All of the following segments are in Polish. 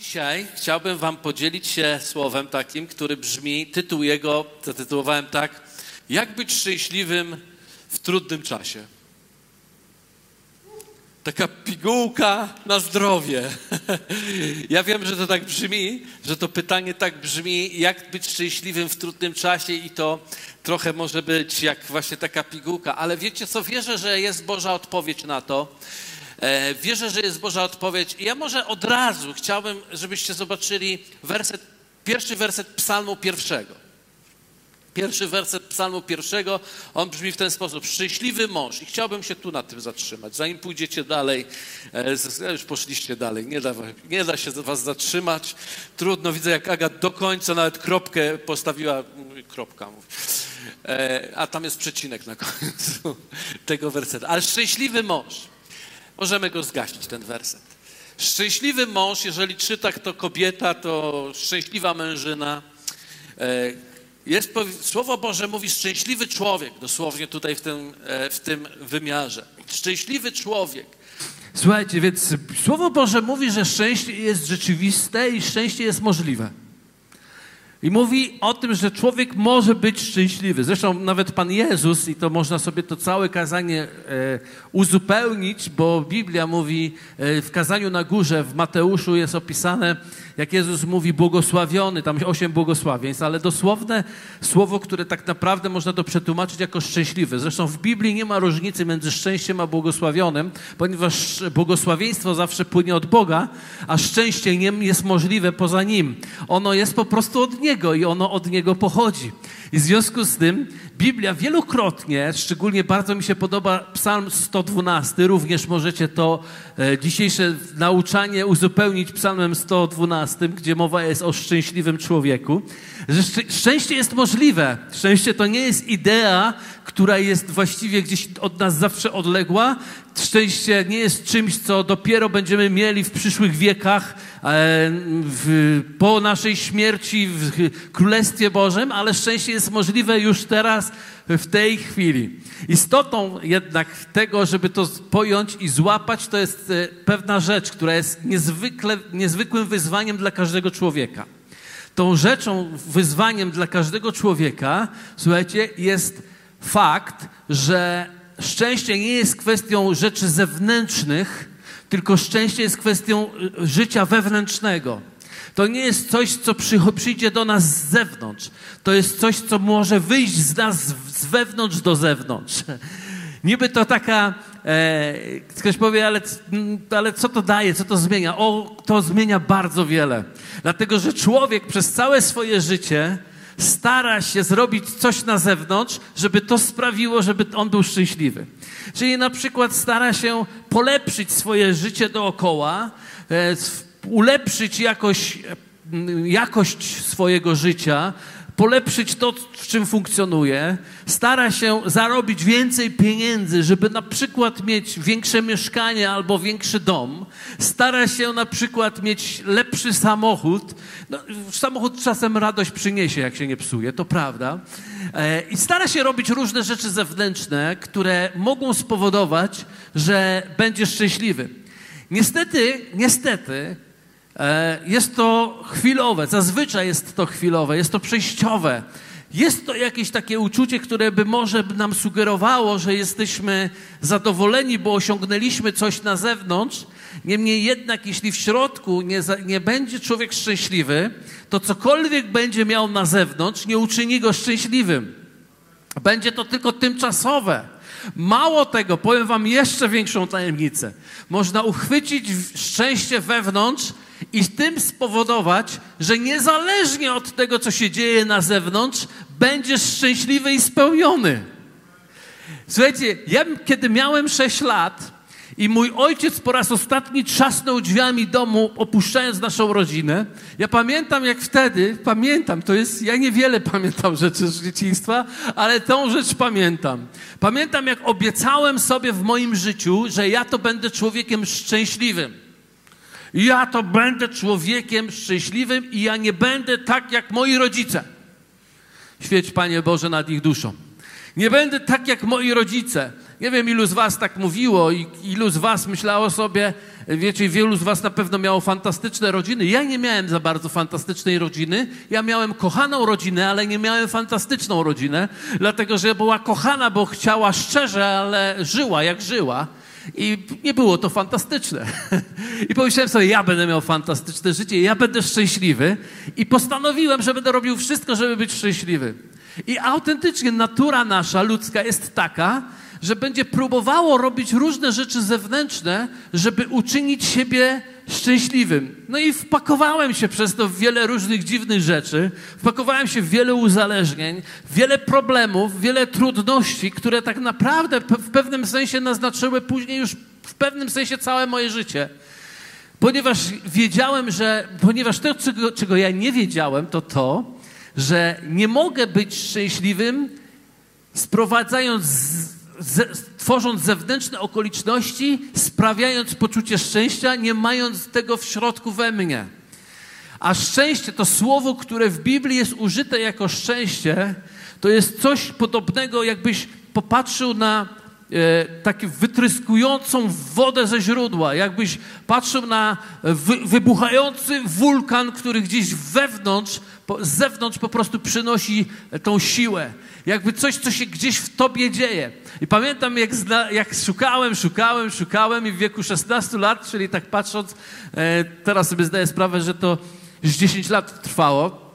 Dzisiaj chciałbym Wam podzielić się słowem takim, który brzmi, tytuł jego zatytułowałem tak, jak być szczęśliwym w trudnym czasie. Taka pigułka na zdrowie. Ja wiem, że to tak brzmi, że to pytanie tak brzmi, jak być szczęśliwym w trudnym czasie i to trochę może być jak właśnie taka pigułka, ale wiecie co, wierzę, że jest Boża odpowiedź na to. E, wierzę, że jest Boża odpowiedź. I ja może od razu chciałbym, żebyście zobaczyli werset, pierwszy werset psalmu pierwszego. Pierwszy werset psalmu pierwszego, on brzmi w ten sposób. Szczęśliwy mąż. I chciałbym się tu na tym zatrzymać. Zanim pójdziecie dalej, e, już poszliście dalej, nie da, nie da się was zatrzymać. Trudno, widzę jak Aga do końca nawet kropkę postawiła, kropka mówi. E, a tam jest przecinek na końcu tego wersetu. Ale szczęśliwy mąż. Możemy go zgasić, ten werset. Szczęśliwy mąż, jeżeli czyta to kobieta, to szczęśliwa mężyna. E, jest, Słowo Boże mówi szczęśliwy człowiek, dosłownie tutaj w tym, e, w tym wymiarze. Szczęśliwy człowiek. Słuchajcie, więc Słowo Boże mówi, że szczęście jest rzeczywiste i szczęście jest możliwe. I mówi o tym, że człowiek może być szczęśliwy. Zresztą nawet Pan Jezus, i to można sobie to całe kazanie e, uzupełnić, bo Biblia mówi e, w kazaniu na górze, w Mateuszu jest opisane, jak Jezus mówi błogosławiony, tam osiem błogosławieństw, ale dosłowne słowo, które tak naprawdę można to przetłumaczyć jako szczęśliwy. Zresztą w Biblii nie ma różnicy między szczęściem a błogosławionym, ponieważ błogosławieństwo zawsze płynie od Boga, a szczęście nie jest możliwe poza Nim. Ono jest po prostu od Niego i ono od Niego pochodzi. I w związku z tym Biblia wielokrotnie, szczególnie bardzo mi się podoba Psalm 112, również możecie to e, dzisiejsze nauczanie uzupełnić Psalmem 112, gdzie mowa jest o szczęśliwym człowieku, że szczęście jest możliwe. Szczęście to nie jest idea, która jest właściwie gdzieś od nas zawsze odległa. Szczęście nie jest czymś, co dopiero będziemy mieli w przyszłych wiekach, e, w, po naszej śmierci w Królestwie Bożym, ale szczęście jest możliwe już teraz, w tej chwili. Istotą jednak tego, żeby to pojąć i złapać, to jest e, pewna rzecz, która jest niezwykle, niezwykłym wyzwaniem dla każdego człowieka. Tą rzeczą, wyzwaniem dla każdego człowieka, słuchajcie, jest fakt, że szczęście nie jest kwestią rzeczy zewnętrznych, tylko szczęście jest kwestią y, życia wewnętrznego. To nie jest coś, co przyjdzie do nas z zewnątrz. To jest coś, co może wyjść z nas z wewnątrz do zewnątrz. Niby to taka, e, ktoś powie, ale, ale co to daje, co to zmienia? O, to zmienia bardzo wiele. Dlatego, że człowiek przez całe swoje życie stara się zrobić coś na zewnątrz, żeby to sprawiło, żeby on był szczęśliwy. Czyli na przykład stara się polepszyć swoje życie dookoła, e, ulepszyć jakoś, jakość swojego życia, polepszyć to, w czym funkcjonuje, stara się zarobić więcej pieniędzy, żeby na przykład mieć większe mieszkanie albo większy dom, stara się na przykład mieć lepszy samochód. No, samochód czasem radość przyniesie, jak się nie psuje, to prawda. E, I stara się robić różne rzeczy zewnętrzne, które mogą spowodować, że będzie szczęśliwy. Niestety, niestety, jest to chwilowe, zazwyczaj jest to chwilowe, jest to przejściowe. Jest to jakieś takie uczucie, które by może nam sugerowało, że jesteśmy zadowoleni, bo osiągnęliśmy coś na zewnątrz. Niemniej jednak, jeśli w środku nie, nie będzie człowiek szczęśliwy, to cokolwiek będzie miał na zewnątrz, nie uczyni go szczęśliwym. Będzie to tylko tymczasowe. Mało tego, powiem Wam jeszcze większą tajemnicę. Można uchwycić szczęście wewnątrz i tym spowodować, że niezależnie od tego, co się dzieje na zewnątrz, będziesz szczęśliwy i spełniony. Słuchajcie, ja kiedy miałem 6 lat i mój ojciec po raz ostatni trzasnął drzwiami domu, opuszczając naszą rodzinę, ja pamiętam jak wtedy, pamiętam, to jest, ja niewiele pamiętam rzeczy z dzieciństwa, ale tą rzecz pamiętam. Pamiętam jak obiecałem sobie w moim życiu, że ja to będę człowiekiem szczęśliwym. Ja to będę człowiekiem szczęśliwym i ja nie będę tak jak moi rodzice. Świeć, Panie Boże, nad ich duszą. Nie będę tak jak moi rodzice. Nie wiem, ilu z was tak mówiło i ilu z was myślało sobie, wiecie, wielu z was na pewno miało fantastyczne rodziny. Ja nie miałem za bardzo fantastycznej rodziny. Ja miałem kochaną rodzinę, ale nie miałem fantastyczną rodzinę, dlatego że była kochana, bo chciała szczerze, ale żyła jak żyła. I nie było to fantastyczne. I pomyślałem sobie, ja będę miał fantastyczne życie, ja będę szczęśliwy. I postanowiłem, że będę robił wszystko, żeby być szczęśliwy. I autentycznie natura nasza, ludzka, jest taka, że będzie próbowało robić różne rzeczy zewnętrzne, żeby uczynić siebie szczęśliwym. No i wpakowałem się przez to w wiele różnych dziwnych rzeczy, wpakowałem się w wiele uzależnień, wiele problemów, wiele trudności, które tak naprawdę w pewnym sensie naznaczyły później już w pewnym sensie całe moje życie. Ponieważ wiedziałem, że, ponieważ to, czego, czego ja nie wiedziałem, to to, że nie mogę być szczęśliwym, sprowadzając tworząc zewnętrzne okoliczności, sprawiając poczucie szczęścia, nie mając tego w środku we mnie. A szczęście, to słowo, które w Biblii jest użyte jako szczęście, to jest coś podobnego, jakbyś popatrzył na e, taką wytryskującą wodę ze źródła, jakbyś patrzył na wy, wybuchający wulkan, który gdzieś wewnątrz, po, z zewnątrz po prostu przynosi tą siłę. Jakby coś, co się gdzieś w tobie dzieje. I pamiętam, jak, zna, jak szukałem, szukałem, szukałem i w wieku 16 lat, czyli tak patrząc, e, teraz sobie zdaję sprawę, że to już 10 lat trwało,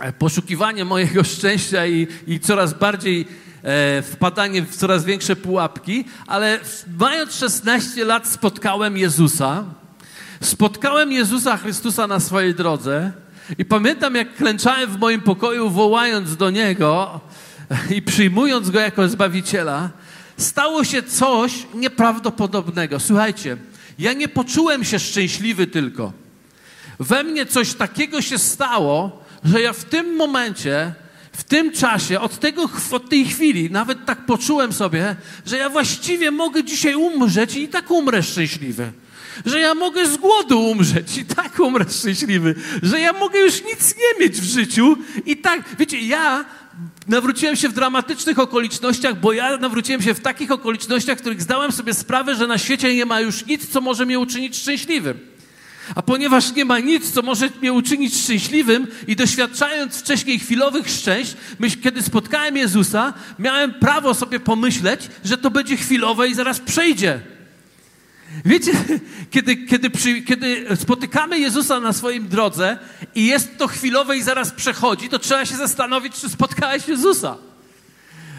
e, poszukiwanie mojego szczęścia i, i coraz bardziej e, wpadanie w coraz większe pułapki, ale mając 16 lat spotkałem Jezusa, spotkałem Jezusa Chrystusa na swojej drodze i pamiętam, jak klęczałem w moim pokoju, wołając do Niego, i przyjmując go jako Zbawiciela, stało się coś nieprawdopodobnego. Słuchajcie, ja nie poczułem się szczęśliwy tylko. We mnie coś takiego się stało, że ja w tym momencie, w tym czasie, od, tego, od tej chwili, nawet tak poczułem sobie, że ja właściwie mogę dzisiaj umrzeć i tak umrę szczęśliwy. Że ja mogę z głodu umrzeć i tak umrę szczęśliwy. Że ja mogę już nic nie mieć w życiu i tak, wiecie, ja nawróciłem się w dramatycznych okolicznościach, bo ja nawróciłem się w takich okolicznościach, w których zdałem sobie sprawę, że na świecie nie ma już nic, co może mnie uczynić szczęśliwym. A ponieważ nie ma nic, co może mnie uczynić szczęśliwym i doświadczając wcześniej chwilowych szczęść, myśl, kiedy spotkałem Jezusa, miałem prawo sobie pomyśleć, że to będzie chwilowe i zaraz przejdzie. Wiecie, kiedy, kiedy, przy, kiedy spotykamy Jezusa na swoim drodze i jest to chwilowe i zaraz przechodzi, to trzeba się zastanowić, czy spotkałeś Jezusa.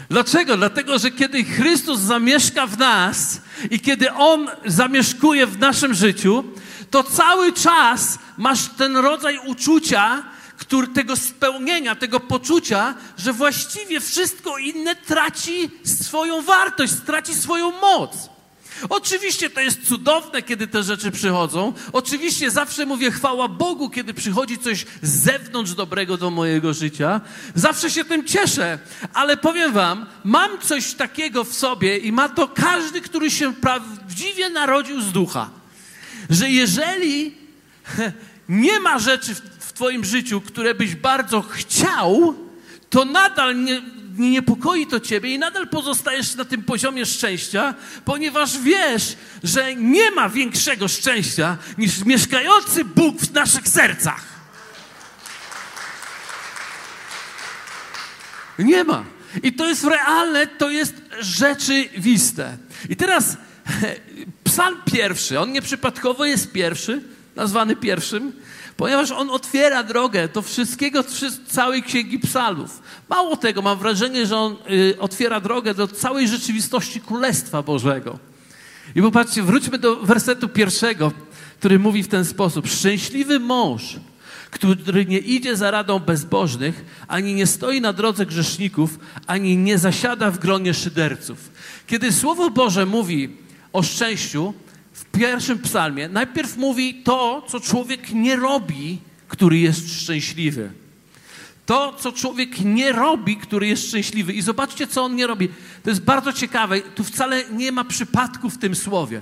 Dlaczego? Dlatego, że kiedy Chrystus zamieszka w nas i kiedy On zamieszkuje w naszym życiu, to cały czas masz ten rodzaj uczucia, który, tego spełnienia, tego poczucia, że właściwie wszystko inne traci swoją wartość, traci swoją moc. Oczywiście to jest cudowne, kiedy te rzeczy przychodzą. Oczywiście zawsze mówię chwała Bogu, kiedy przychodzi coś z zewnątrz dobrego do mojego życia. Zawsze się tym cieszę, ale powiem Wam, mam coś takiego w sobie i ma to każdy, który się prawdziwie narodził z ducha, że jeżeli nie ma rzeczy w Twoim życiu, które byś bardzo chciał, to nadal nie, nie niepokoi to ciebie i nadal pozostajesz na tym poziomie szczęścia, ponieważ wiesz, że nie ma większego szczęścia niż mieszkający Bóg w naszych sercach. Nie ma. I to jest realne, to jest rzeczywiste. I teraz psalm pierwszy, on nieprzypadkowo jest pierwszy, nazwany pierwszym, ponieważ on otwiera drogę do wszystkiego, całej księgi psalmów. Mało tego, mam wrażenie, że on y, otwiera drogę do całej rzeczywistości Królestwa Bożego. I popatrzcie, wróćmy do wersetu pierwszego, który mówi w ten sposób: Szczęśliwy mąż, który nie idzie za radą bezbożnych, ani nie stoi na drodze grzeszników, ani nie zasiada w gronie szyderców. Kiedy Słowo Boże mówi o szczęściu, w pierwszym psalmie najpierw mówi to, co człowiek nie robi, który jest szczęśliwy. To, co człowiek nie robi, który jest szczęśliwy. I zobaczcie, co on nie robi. To jest bardzo ciekawe. Tu wcale nie ma przypadku w tym słowie.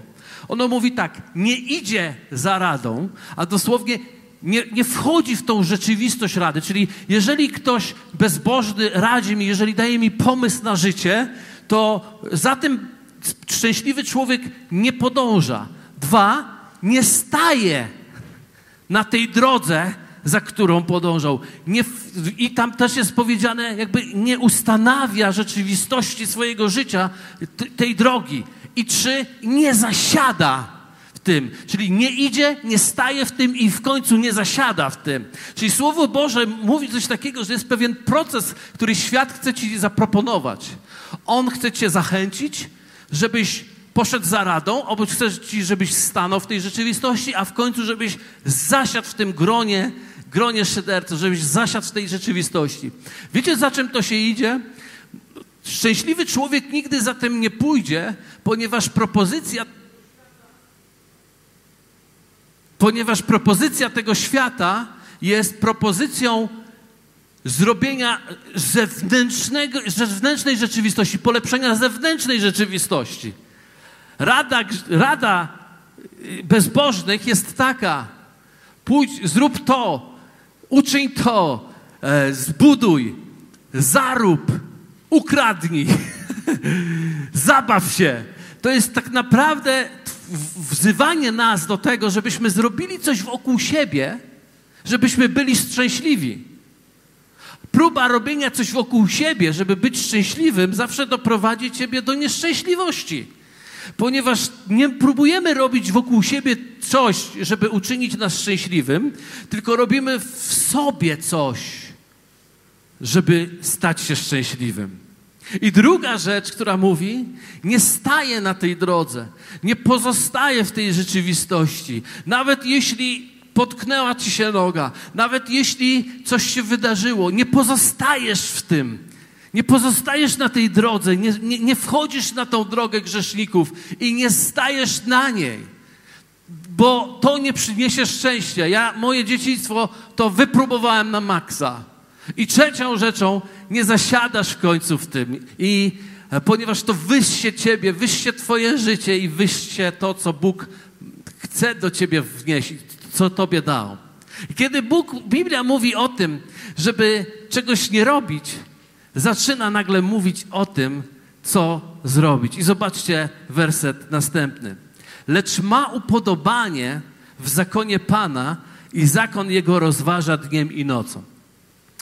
Ono mówi tak: nie idzie za radą, a dosłownie nie, nie wchodzi w tą rzeczywistość rady. Czyli jeżeli ktoś bezbożny radzi mi, jeżeli daje mi pomysł na życie, to za tym Szczęśliwy człowiek nie podąża. Dwa, nie staje na tej drodze, za którą podążał. Nie, I tam też jest powiedziane, jakby nie ustanawia rzeczywistości swojego życia, tej drogi. I trzy, nie zasiada w tym. Czyli nie idzie, nie staje w tym i w końcu nie zasiada w tym. Czyli Słowo Boże mówi coś takiego, że jest pewien proces, który świat chce ci zaproponować. On chce cię zachęcić, żebyś poszedł za radą, obok chce ci, żebyś stanął w tej rzeczywistości, a w końcu, żebyś zasiadł w tym gronie, gronie szyderców, żebyś zasiadł w tej rzeczywistości. Wiecie, za czym to się idzie? Szczęśliwy człowiek nigdy za tym nie pójdzie, ponieważ propozycja ponieważ propozycja tego świata jest propozycją zrobienia zewnętrznego, zewnętrznej rzeczywistości, polepszenia zewnętrznej rzeczywistości. Rada, rada bezbożnych jest taka: pójdź, zrób to, uczyń to, e, zbuduj, zarób, ukradnij, zabaw się. To jest tak naprawdę wzywanie nas do tego, żebyśmy zrobili coś wokół siebie, żebyśmy byli szczęśliwi. Próba robienia coś wokół siebie, żeby być szczęśliwym, zawsze doprowadzi ciebie do nieszczęśliwości. Ponieważ nie próbujemy robić wokół siebie coś, żeby uczynić nas szczęśliwym, tylko robimy w sobie coś, żeby stać się szczęśliwym. I druga rzecz, która mówi, nie staje na tej drodze, nie pozostaje w tej rzeczywistości. Nawet jeśli potknęła ci się noga, nawet jeśli coś się wydarzyło, nie pozostajesz w tym. Nie pozostajesz na tej drodze, nie, nie, nie wchodzisz na tą drogę grzeszników i nie stajesz na niej, bo to nie przyniesie szczęścia. Ja moje dzieciństwo to wypróbowałem na maksa. I trzecią rzeczą, nie zasiadasz w końcu w tym. I e, ponieważ to wyście ciebie, wyście twoje życie i wyście to, co Bóg chce do ciebie wnieść, co tobie dał. Kiedy Bóg, Biblia mówi o tym, żeby czegoś nie robić, zaczyna nagle mówić o tym, co zrobić. I zobaczcie werset następny. Lecz ma upodobanie w zakonie Pana i zakon jego rozważa dniem i nocą.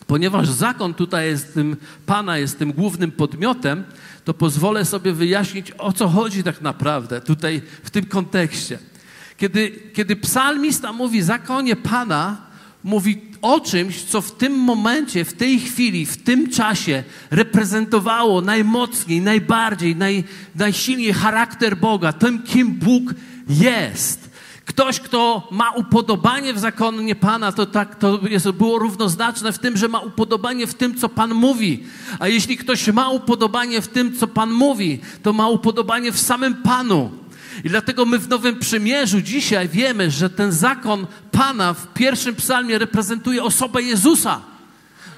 Ponieważ zakon tutaj jest tym, Pana jest tym głównym podmiotem, to pozwolę sobie wyjaśnić, o co chodzi tak naprawdę tutaj w tym kontekście. Kiedy, kiedy psalmista mówi zakonie Pana, mówi o czymś, co w tym momencie, w tej chwili, w tym czasie reprezentowało najmocniej, najbardziej, naj, najsilniej charakter Boga, tym, kim Bóg jest. Ktoś, kto ma upodobanie w zakonie Pana, to, tak, to jest, było równoznaczne w tym, że ma upodobanie w tym, co Pan mówi. A jeśli ktoś ma upodobanie w tym, co Pan mówi, to ma upodobanie w samym Panu. I dlatego my w Nowym Przymierzu dzisiaj wiemy, że ten zakon Pana w pierwszym psalmie reprezentuje osobę Jezusa.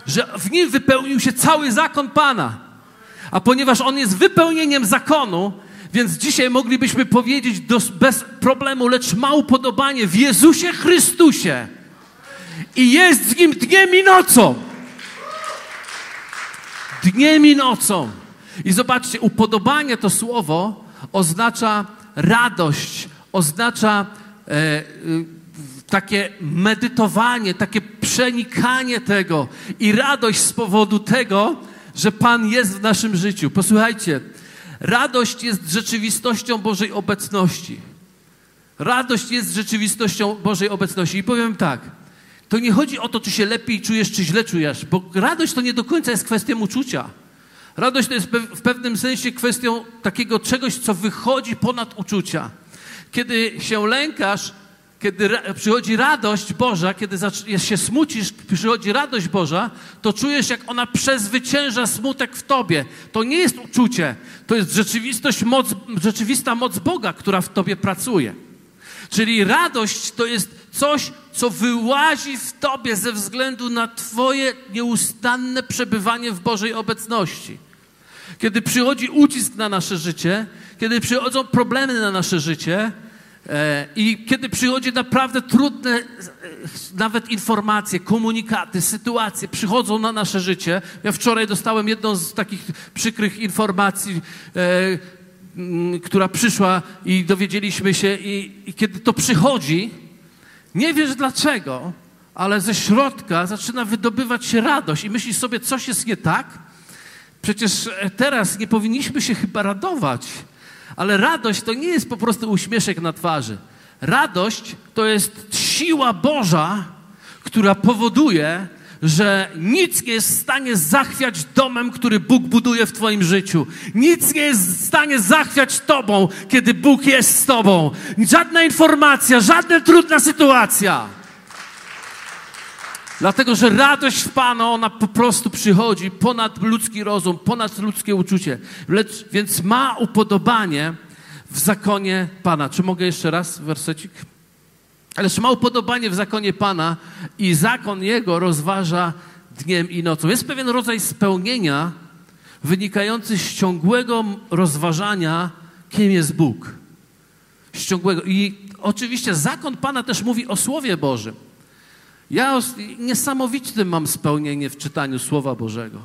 Że w nim wypełnił się cały zakon Pana. A ponieważ on jest wypełnieniem zakonu, więc dzisiaj moglibyśmy powiedzieć bez problemu, lecz ma upodobanie w Jezusie Chrystusie. I jest z nim dniem i nocą. Dniem i nocą. I zobaczcie, upodobanie to słowo oznacza radość, oznacza e, y, takie medytowanie, takie przenikanie tego i radość z powodu tego, że Pan jest w naszym życiu. Posłuchajcie, radość jest rzeczywistością Bożej obecności. Radość jest rzeczywistością Bożej obecności. I powiem tak, to nie chodzi o to, czy się lepiej czujesz, czy źle czujesz, bo radość to nie do końca jest kwestią uczucia. Radość to jest w pewnym sensie kwestią takiego czegoś, co wychodzi ponad uczucia. Kiedy się lękasz, kiedy przychodzi radość Boża, kiedy się smucisz, przychodzi radość Boża, to czujesz, jak ona przezwycięża smutek w tobie. To nie jest uczucie, to jest rzeczywistość, moc, rzeczywista moc Boga, która w tobie pracuje. Czyli radość to jest coś, co wyłazi w tobie ze względu na Twoje nieustanne przebywanie w Bożej obecności. Kiedy przychodzi ucisk na nasze życie, kiedy przychodzą problemy na nasze życie e, i kiedy przychodzi naprawdę trudne e, nawet informacje, komunikaty, sytuacje przychodzą na nasze życie. Ja wczoraj dostałem jedną z takich przykrych informacji. E, która przyszła i dowiedzieliśmy się, i, i kiedy to przychodzi, nie wiesz dlaczego, ale ze środka zaczyna wydobywać się radość i myślisz sobie, coś jest nie tak. Przecież e, teraz nie powinniśmy się chyba radować, ale radość to nie jest po prostu uśmieszek na twarzy. Radość to jest siła Boża, która powoduje, że nic nie jest w stanie zachwiać domem, który Bóg buduje w Twoim życiu. Nic nie jest w stanie zachwiać Tobą, kiedy Bóg jest z Tobą. Żadna informacja, żadna trudna sytuacja. Dlatego, że radość w Pana, ona po prostu przychodzi ponad ludzki rozum, ponad ludzkie uczucie. Lecz, więc ma upodobanie w zakonie Pana. Czy mogę jeszcze raz wersecik? Lecz ma upodobanie w zakonie Pana i zakon Jego rozważa dniem i nocą. Jest pewien rodzaj spełnienia wynikający z ciągłego rozważania, kim jest Bóg. Z ciągłego. I oczywiście zakon Pana też mówi o Słowie Bożym. Ja niesamowite mam spełnienie w czytaniu Słowa Bożego.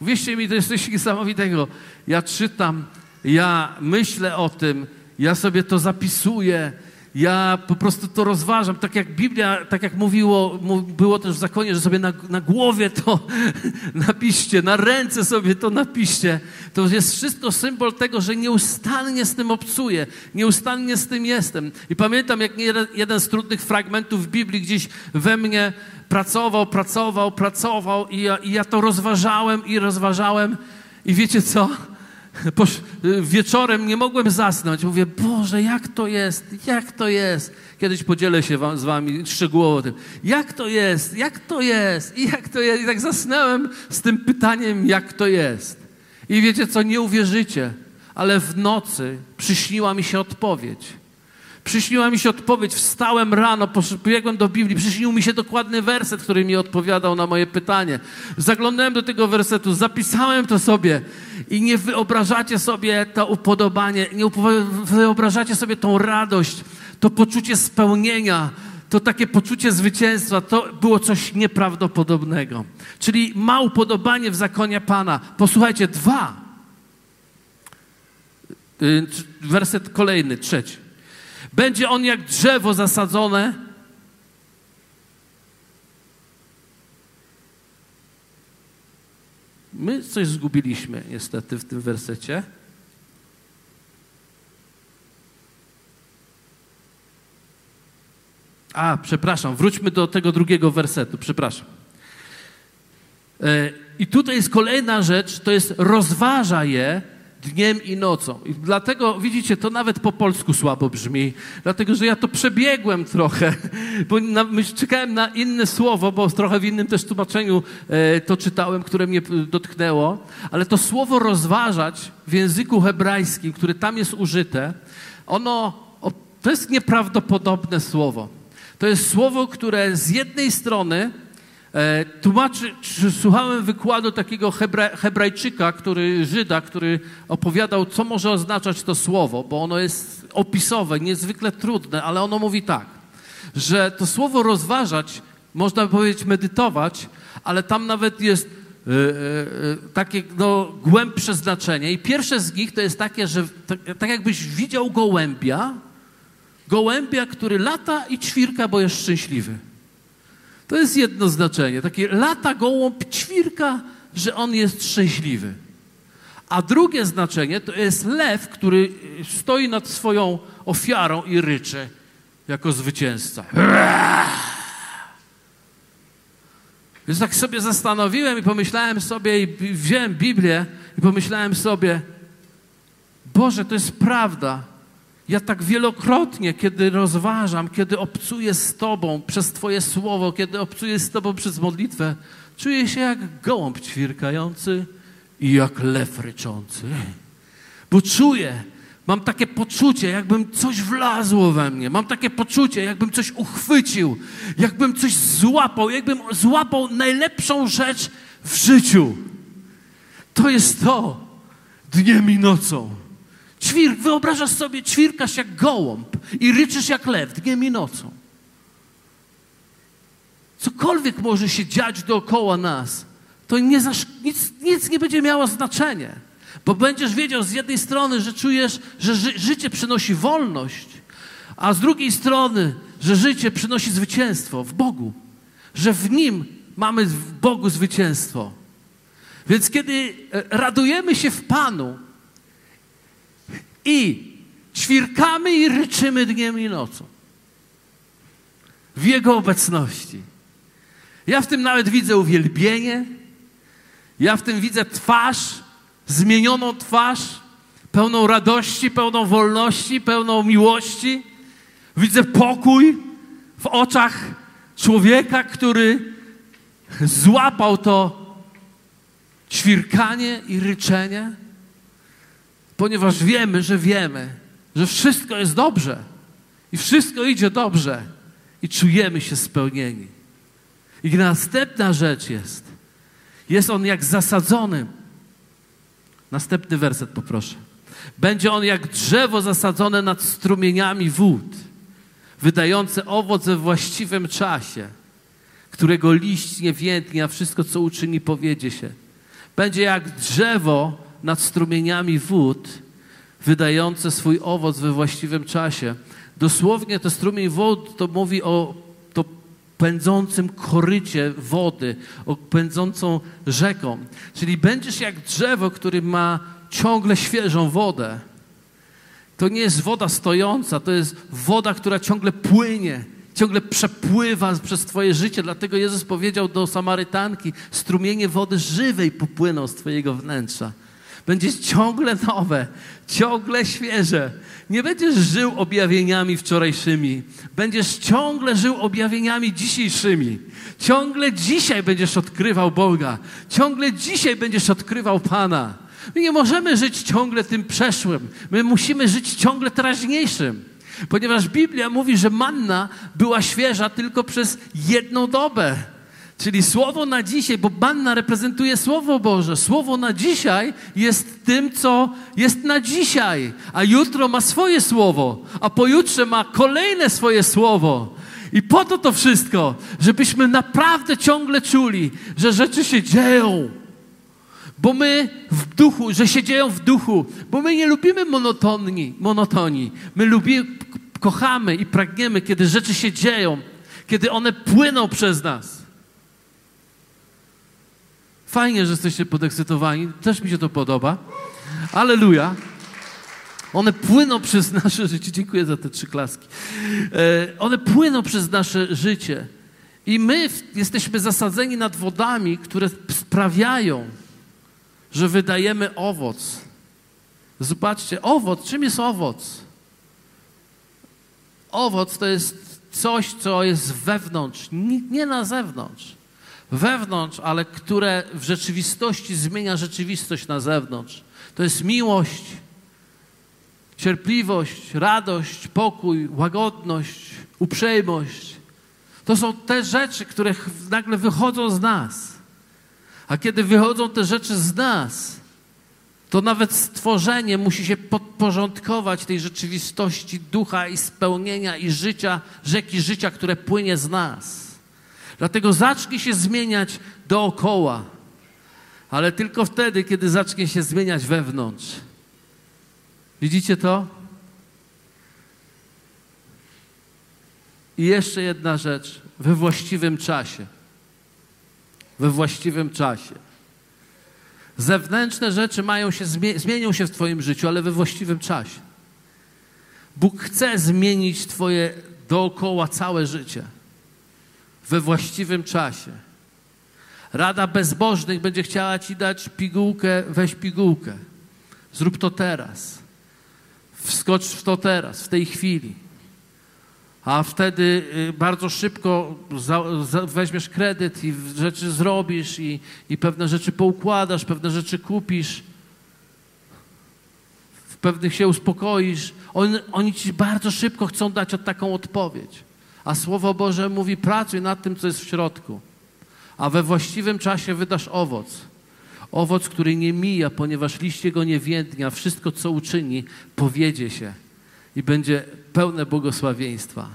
Wierzcie mi, to jest coś niesamowitego. Ja czytam, ja myślę o tym, ja sobie to zapisuję, ja po prostu to rozważam, tak jak Biblia, tak jak mówiło, było też w zakonie, że sobie na, na głowie to napiszcie, na ręce sobie to napiszcie. To jest wszystko symbol tego, że nieustannie z tym obcuję, nieustannie z tym jestem. I pamiętam, jak jeden z trudnych fragmentów Biblii gdzieś we mnie pracował, pracował, pracował i ja, i ja to rozważałem i rozważałem. I wiecie co? Wieczorem nie mogłem zasnąć. Mówię, Boże, jak to jest? Jak to jest? Kiedyś podzielę się wam, z wami szczegółowo tym. Jak to jest? Jak to jest? I jak to jest? I tak zasnąłem z tym pytaniem, jak to jest. I wiecie co? Nie uwierzycie, ale w nocy przyśniła mi się odpowiedź. Przyśniła mi się odpowiedź, wstałem rano, pobiegłem do Biblii, przyśnił mi się dokładny werset, który mi odpowiadał na moje pytanie. Zaglądałem do tego wersetu, zapisałem to sobie i nie wyobrażacie sobie to upodobanie, nie wyobrażacie sobie tą radość, to poczucie spełnienia, to takie poczucie zwycięstwa, to było coś nieprawdopodobnego. Czyli ma upodobanie w zakonie Pana. Posłuchajcie, dwa. Y, werset kolejny, trzeci. Będzie on jak drzewo zasadzone. My coś zgubiliśmy niestety w tym wersecie. A, przepraszam, wróćmy do tego drugiego wersetu, przepraszam. E, I tutaj jest kolejna rzecz, to jest rozważa je dniem i nocą. I dlatego, widzicie, to nawet po polsku słabo brzmi, dlatego że ja to przebiegłem trochę, bo na, czekałem na inne słowo, bo trochę w innym też tłumaczeniu e, to czytałem, które mnie dotknęło, ale to słowo rozważać w języku hebrajskim, które tam jest użyte, ono, o, to jest nieprawdopodobne słowo. To jest słowo, które z jednej strony E, tłumaczy, słuchałem wykładu takiego hebra, hebrajczyka, który, Żyda, który opowiadał, co może oznaczać to słowo, bo ono jest opisowe, niezwykle trudne, ale ono mówi tak, że to słowo rozważać, można powiedzieć medytować, ale tam nawet jest yy, yy, takie no, głębsze znaczenie. I pierwsze z nich to jest takie, że tak, tak jakbyś widział gołębia, gołębia, który lata i ćwirka, bo jest szczęśliwy. To jest jedno znaczenie. Takie lata gołąb ćwirka, że on jest szczęśliwy. A drugie znaczenie to jest lew, który stoi nad swoją ofiarą i rycze jako zwycięzca. Więc tak sobie zastanowiłem i pomyślałem sobie, i wziąłem Biblię i pomyślałem sobie, Boże, to jest prawda. Ja tak wielokrotnie, kiedy rozważam, kiedy obcuję z Tobą przez Twoje słowo, kiedy obcuję z Tobą przez modlitwę, czuję się jak gołąb ćwirkający i jak lew ryczący. Bo czuję, mam takie poczucie, jakbym coś wlazło we mnie. Mam takie poczucie, jakbym coś uchwycił, jakbym coś złapał, jakbym złapał najlepszą rzecz w życiu. To jest to dniem i nocą. Ćwir, wyobrażasz sobie, ćwirkasz jak gołąb i ryczysz jak lew dniem i nocą. Cokolwiek może się dziać dookoła nas, to nie, nic, nic nie będzie miało znaczenia. Bo będziesz wiedział z jednej strony, że czujesz, że ży życie przynosi wolność, a z drugiej strony, że życie przynosi zwycięstwo w Bogu, że w Nim mamy w Bogu zwycięstwo. Więc kiedy e, radujemy się w Panu i ćwirkamy i ryczymy dniem i nocą. W Jego obecności, ja w tym nawet widzę uwielbienie, ja w tym widzę twarz, zmienioną twarz, pełną radości, pełną wolności, pełną miłości. Widzę pokój w oczach człowieka, który złapał to ćwirkanie i ryczenie, ponieważ wiemy, że wiemy, że wszystko jest dobrze i wszystko idzie dobrze i czujemy się spełnieni. I następna rzecz jest, jest on jak zasadzony. Następny werset poproszę. Będzie on jak drzewo zasadzone nad strumieniami wód, wydające owoc we właściwym czasie, którego liść nie więdnie, a wszystko, co uczyni, powiedzie się. Będzie jak drzewo nad strumieniami wód, wydające swój owoc we właściwym czasie. Dosłownie to strumień wód to mówi o to pędzącym korycie wody, o pędzącą rzeką. Czyli będziesz jak drzewo, który ma ciągle świeżą wodę. To nie jest woda stojąca, to jest woda, która ciągle płynie, ciągle przepływa przez Twoje życie. Dlatego Jezus powiedział do Samarytanki: strumienie wody żywej popłyną z Twojego wnętrza. Będzie ciągle nowe, ciągle świeże. Nie będziesz żył objawieniami wczorajszymi. Będziesz ciągle żył objawieniami dzisiejszymi. Ciągle dzisiaj będziesz odkrywał Boga. Ciągle dzisiaj będziesz odkrywał Pana. My nie możemy żyć ciągle tym przeszłym. My musimy żyć ciągle teraźniejszym. Ponieważ Biblia mówi, że manna była świeża tylko przez jedną dobę. Czyli słowo na dzisiaj, bo manna reprezentuje Słowo Boże. Słowo na dzisiaj jest tym, co jest na dzisiaj, a jutro ma swoje słowo, a pojutrze ma kolejne swoje słowo. I po to to wszystko, żebyśmy naprawdę ciągle czuli, że rzeczy się dzieją. Bo my w duchu, że się dzieją w duchu, bo my nie lubimy monotonii, monotonii. My lubimy, kochamy i pragniemy, kiedy rzeczy się dzieją, kiedy one płyną przez nas. Fajnie, że jesteście podekscytowani. Też mi się to podoba. Aleluja. One płyną przez nasze życie. Dziękuję za te trzy klaski. E, one płyną przez nasze życie. I my jesteśmy zasadzeni nad wodami, które sprawiają, że wydajemy owoc. Zobaczcie, owoc, czym jest owoc? Owoc to jest coś, co jest wewnątrz, nie na zewnątrz wewnątrz, ale które w rzeczywistości zmienia rzeczywistość na zewnątrz. To jest miłość, cierpliwość, radość, pokój, łagodność, uprzejmość. To są te rzeczy, które nagle wychodzą z nas. A kiedy wychodzą te rzeczy z nas, to nawet stworzenie musi się podporządkować tej rzeczywistości ducha i spełnienia i życia, rzeki życia, które płynie z nas. Dlatego zacznie się zmieniać dookoła, ale tylko wtedy, kiedy zacznie się zmieniać wewnątrz. Widzicie to? I jeszcze jedna rzecz. We właściwym czasie. We właściwym czasie. Zewnętrzne rzeczy mają się, zmienią się w Twoim życiu, ale we właściwym czasie. Bóg chce zmienić Twoje dookoła całe życie we właściwym czasie. Rada bezbożnych będzie chciała ci dać pigułkę, weź pigułkę. Zrób to teraz. Wskocz w to teraz, w tej chwili. A wtedy y, bardzo szybko za, za, weźmiesz kredyt i rzeczy zrobisz, i, i pewne rzeczy poukładasz, pewne rzeczy kupisz, w pewnych się uspokoisz. On, oni ci bardzo szybko chcą dać taką odpowiedź. A Słowo Boże mówi: pracuj nad tym, co jest w środku, a we właściwym czasie wydasz owoc. Owoc, który nie mija, ponieważ liście go nie więdnia. Wszystko, co uczyni, powiedzie się i będzie pełne błogosławieństwa.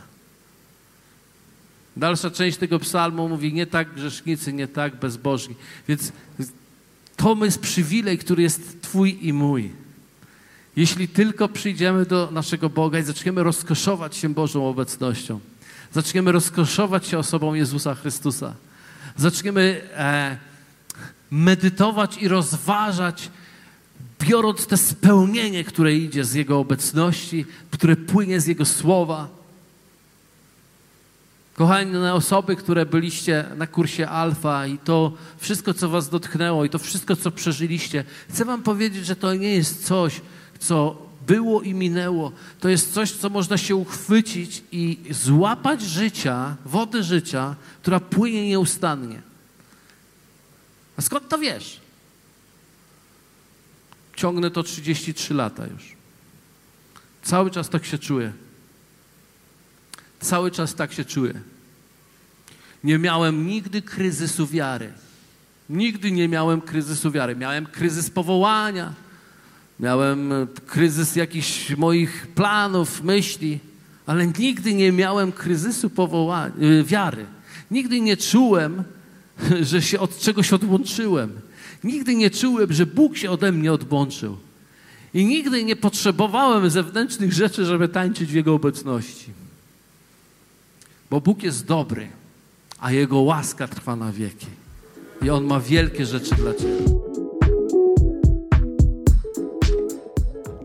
Dalsza część tego psalmu mówi: Nie tak grzesznicy, nie tak bezbożni. Więc To jest przywilej, który jest Twój i mój. Jeśli tylko przyjdziemy do naszego Boga i zaczniemy rozkoszować się Bożą obecnością, zaczniemy rozkoszować się osobą Jezusa Chrystusa, zaczniemy e, medytować i rozważać, biorąc te spełnienie, które idzie z Jego obecności, które płynie z Jego słowa. Kochane osoby, które byliście na kursie Alfa i to wszystko, co Was dotknęło i to wszystko, co przeżyliście, chcę Wam powiedzieć, że to nie jest coś, co było i minęło. To jest coś, co można się uchwycić i złapać życia, wody życia, która płynie nieustannie. A skąd to wiesz? Ciągnę to 33 lata już. Cały czas tak się czuję. Cały czas tak się czuję. Nie miałem nigdy kryzysu wiary. Nigdy nie miałem kryzysu wiary. Miałem kryzys powołania, miałem kryzys jakichś moich planów, myśli, ale nigdy nie miałem kryzysu powołania, e, wiary. Nigdy nie czułem, że się od czegoś odłączyłem. Nigdy nie czułem, że Bóg się ode mnie odłączył. I nigdy nie potrzebowałem zewnętrznych rzeczy, żeby tańczyć w Jego obecności. Bo Bóg jest dobry, a Jego łaska trwa na wieki. I On ma wielkie rzeczy dla Ciebie.